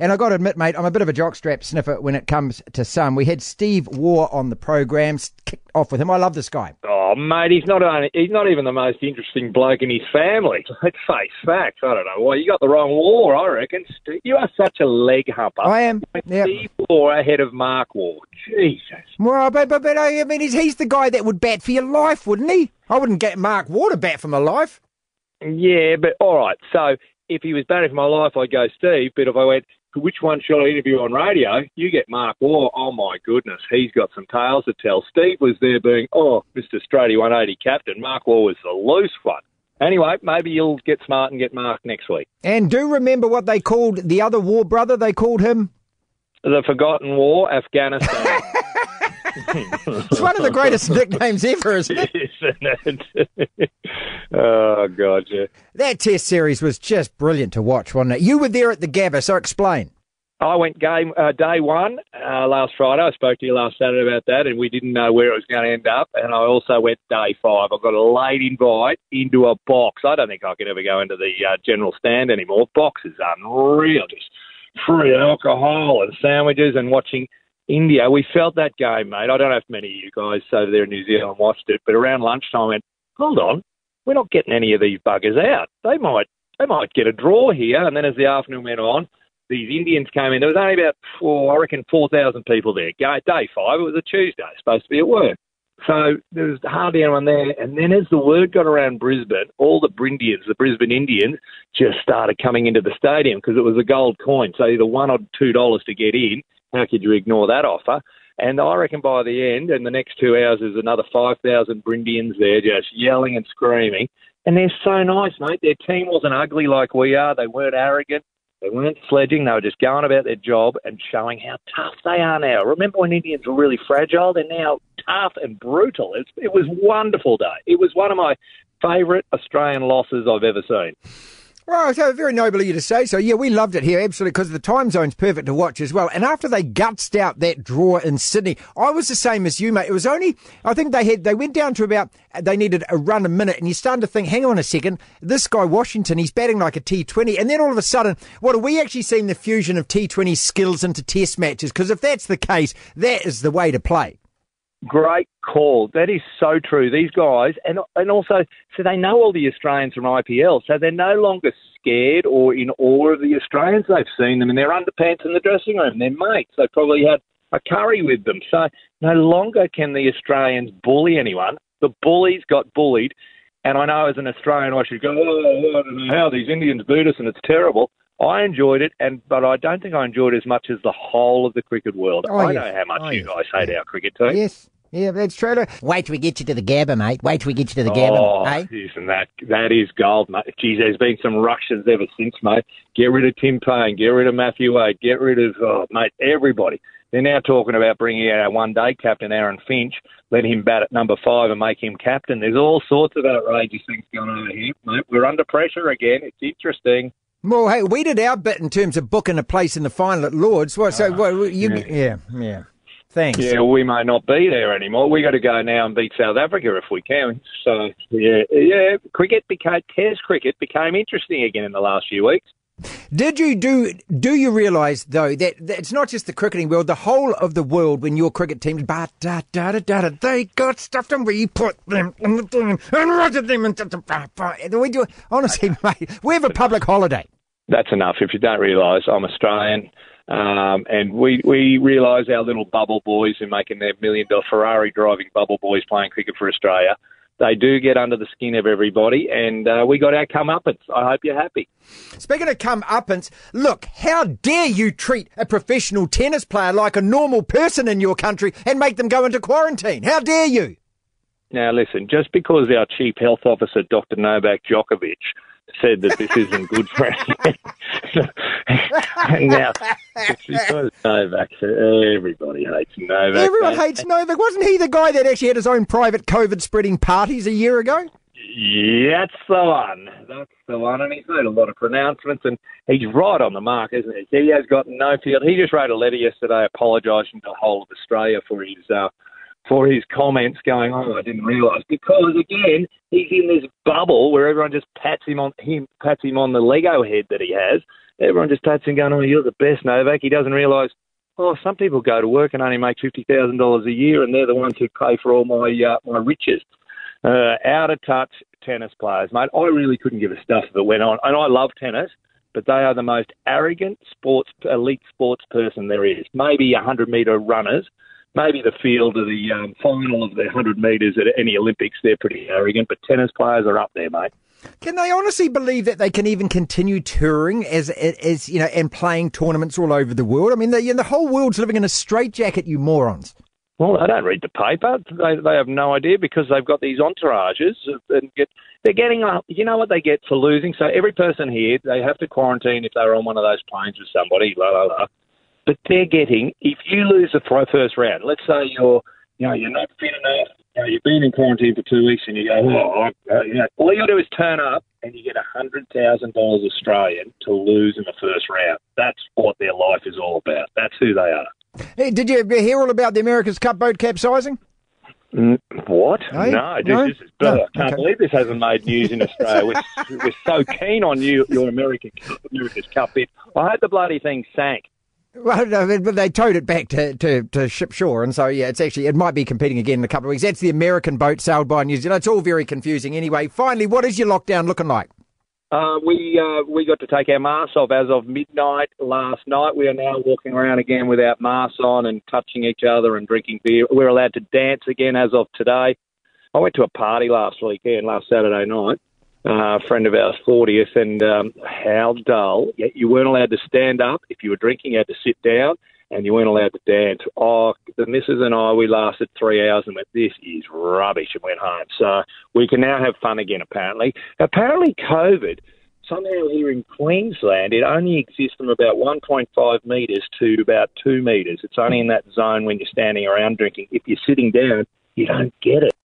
And I got to admit, mate, I'm a bit of a jockstrap sniffer when it comes to some. We had Steve Waugh on the program, kicked off with him. I love this guy. Oh, mate, he's not only, he's not even the most interesting bloke in his family. Let's face facts. I don't know why you got the wrong Waugh. I reckon you are such a leg humper. I am. Yep. Steve Waugh ahead of Mark Waugh. Jesus. Well, but, but, but I mean, he's, he's the guy that would bat for your life, wouldn't he? I wouldn't get Mark Waugh to bat for my life. Yeah, but all right. So if he was batting for my life, I'd go Steve. But if I went, which one should I interview on radio? You get Mark Waugh. Oh my goodness, he's got some tales to tell. Steve was there being, oh, Mr. Strady 180 captain. Mark Waugh was the loose one. Anyway, maybe you'll get smart and get Mark next week. And do remember what they called the other Waugh brother? They called him the Forgotten War, Afghanistan. it's one of the greatest nicknames ever, isn't it? Isn't it? oh, God, yeah. That test series was just brilliant to watch, wasn't it? You were there at the Gabba, so explain. I went game uh, day one uh, last Friday. I spoke to you last Saturday about that, and we didn't know where it was going to end up. And I also went day five. I got a late invite into a box. I don't think I could ever go into the uh, general stand anymore. Box is unreal, just free alcohol and sandwiches and watching India. We felt that game, mate. I don't know if many of you guys over there in New Zealand watched it, but around lunchtime, I went, hold on, we're not getting any of these buggers out. They might, they might get a draw here. And then as the afternoon went on, these Indians came in. There was only about four, I reckon, four thousand people there. Day five. It was a Tuesday, supposed to be at work. So there was hardly anyone there. And then as the word got around Brisbane, all the Brindians, the Brisbane Indians, just started coming into the stadium because it was a gold coin. So either one or two dollars to get in. How could you ignore that offer? And I reckon by the end, and the next two hours, there's another 5,000 Brindians there just yelling and screaming. And they're so nice, mate. Their team wasn't ugly like we are. They weren't arrogant. They weren't sledging. They were just going about their job and showing how tough they are now. Remember when Indians were really fragile? They're now tough and brutal. It's, it was wonderful day. It was one of my favourite Australian losses I've ever seen. Well, so very noble of you to say so. Yeah, we loved it here, absolutely, because the time zone's perfect to watch as well. And after they gutsed out that draw in Sydney, I was the same as you, mate. It was only, I think they had, they went down to about, they needed a run a minute, and you started to think, hang on a second, this guy Washington, he's batting like a T20, and then all of a sudden, what are we actually seeing the fusion of T20 skills into Test matches? Because if that's the case, that is the way to play. Great call. That is so true. These guys, and and also, so they know all the Australians from IPL, so they're no longer scared or in awe of the Australians. They've seen them in their underpants in the dressing room. They're mates. They probably had a curry with them. So no longer can the Australians bully anyone. The bullies got bullied. And I know as an Australian, I should go, oh, I don't know how these Indians beat us and it's terrible. I enjoyed it, and but I don't think I enjoyed it as much as the whole of the cricket world. Oh, I yes. know how much Oh, you yes. guys hate our cricket team. Yes. Yeah, that's true. Wait till we get you to the Gabba, mate. Wait till we get you to the Gabba, Oh, eh? isn't that that is gold, mate? Geez, there's been some rushes ever since, mate. Get rid of Tim Paine, get rid of Matthew Wade, get rid of oh, mate everybody. They're now talking about bringing out our one-day captain Aaron Finch, let him bat at number five and make him captain. There's all sorts of outrageous things going on here, mate. We're under pressure again. It's interesting. Well, hey, we did our bit in terms of booking a place in the final at Lords. What? So, what, you? Yeah, yeah. Thanks. Yeah, we may not be there anymore. We got to go now and beat South Africa if we can. So yeah, yeah. Cricket became Test cricket became interesting again in the last few weeks. Did you do? Do you realise though that, that it's not just the cricketing world, the whole of the world. When your cricket teams, but da da da da, da, they got stuffed and we put them in the thing and rotted them into the. ba- ba- And we do. Honestly, mate, we have a public holiday. That's enough. If you don't realise, I'm Australian. Um, and we, we realise our little bubble boys who are making their million dollar Ferrari driving bubble boys playing cricket for Australia. They do get under the skin of everybody, and uh, we got our comeuppance. I hope you're happy. Speaking of comeuppance, look, how dare you treat a professional tennis player like a normal person in your country and make them go into quarantine? How dare you? Now, listen, just because our chief health officer, Dr. Novak Djokovic, said that this isn't good for us. now, because Novak, everybody hates Novak. Everyone hates Novak. Wasn't he the guy that actually had his own private COVID spreading parties a year ago? Yeah, that's the one. That's the one. And he's made a lot of pronouncements, and he's right on the mark, isn't he? He has got no field. He just wrote a letter yesterday apologising to the whole of Australia for his uh, for his comments, going, "Oh, I didn't realise." Because again, he's in this bubble where everyone just pats him on him pats him on the Lego head that he has, everyone just taps him going, "Oh, you're the best, Novak." He doesn't realise. Oh, some people go to work and only make fifty thousand dollars a year, and they're the ones who pay for all my uh, my riches. Uh, out of touch tennis players, mate. I really couldn't give a stuff if it went on, and I love tennis, but they are the most arrogant sports elite sports person there is. Maybe hundred meter runners, maybe the field of the um, final of the hundred meters at any Olympics. They're pretty arrogant, but tennis players are up there, mate. Can they honestly believe that they can even continue touring as, as you know, and playing tournaments all over the world? I mean, the, the whole world's living in a straitjacket, you morons. Well, they don't read the paper. They they have no idea because they've got these entourages and get they're getting you know what they get for losing. So every person here they have to quarantine if they're on one of those planes with somebody. La la la. But they're getting if you lose the first round. Let's say you're you know you're not fit enough. You know, you've been in quarantine for two weeks and you go, oh, uh, you know, all you got to do is turn up and you get a hundred thousand dollars Australian to lose in the first round. That's what their life is all about. That's who they are. Hey, did you hear all about the America's Cup boat capsizing? Mm, what? Hey? No, no? This is, no? I can't okay. believe this hasn't made news in Australia. we're, we're so keen on you, your American America's Cup bit. I hope the bloody thing sank. Well, but they towed it back to, to, to ship shore, and so yeah, it's actually it might be competing again in a couple of weeks. That's the American boat sailed by New Zealand. It's all very confusing. Anyway, finally, what is your lockdown looking like? Uh, we uh, we got to take our masks off as of midnight last night. We are now walking around again without masks on and touching each other and drinking beer. We're allowed to dance again as of today. I went to a party last weekend, last Saturday night. Uh, a friend of ours, 40th, and um, how dull. Yet You weren't allowed to stand up. If you were drinking, you had to sit down and you weren't allowed to dance. Oh, the missus and I, we lasted three hours and went, this is rubbish, and went home. So we can now have fun again, apparently. Apparently, COVID, somehow here in Queensland, it only exists from about 1.5 metres to about 2 metres. It's only in that zone when you're standing around drinking. If you're sitting down, you don't get it.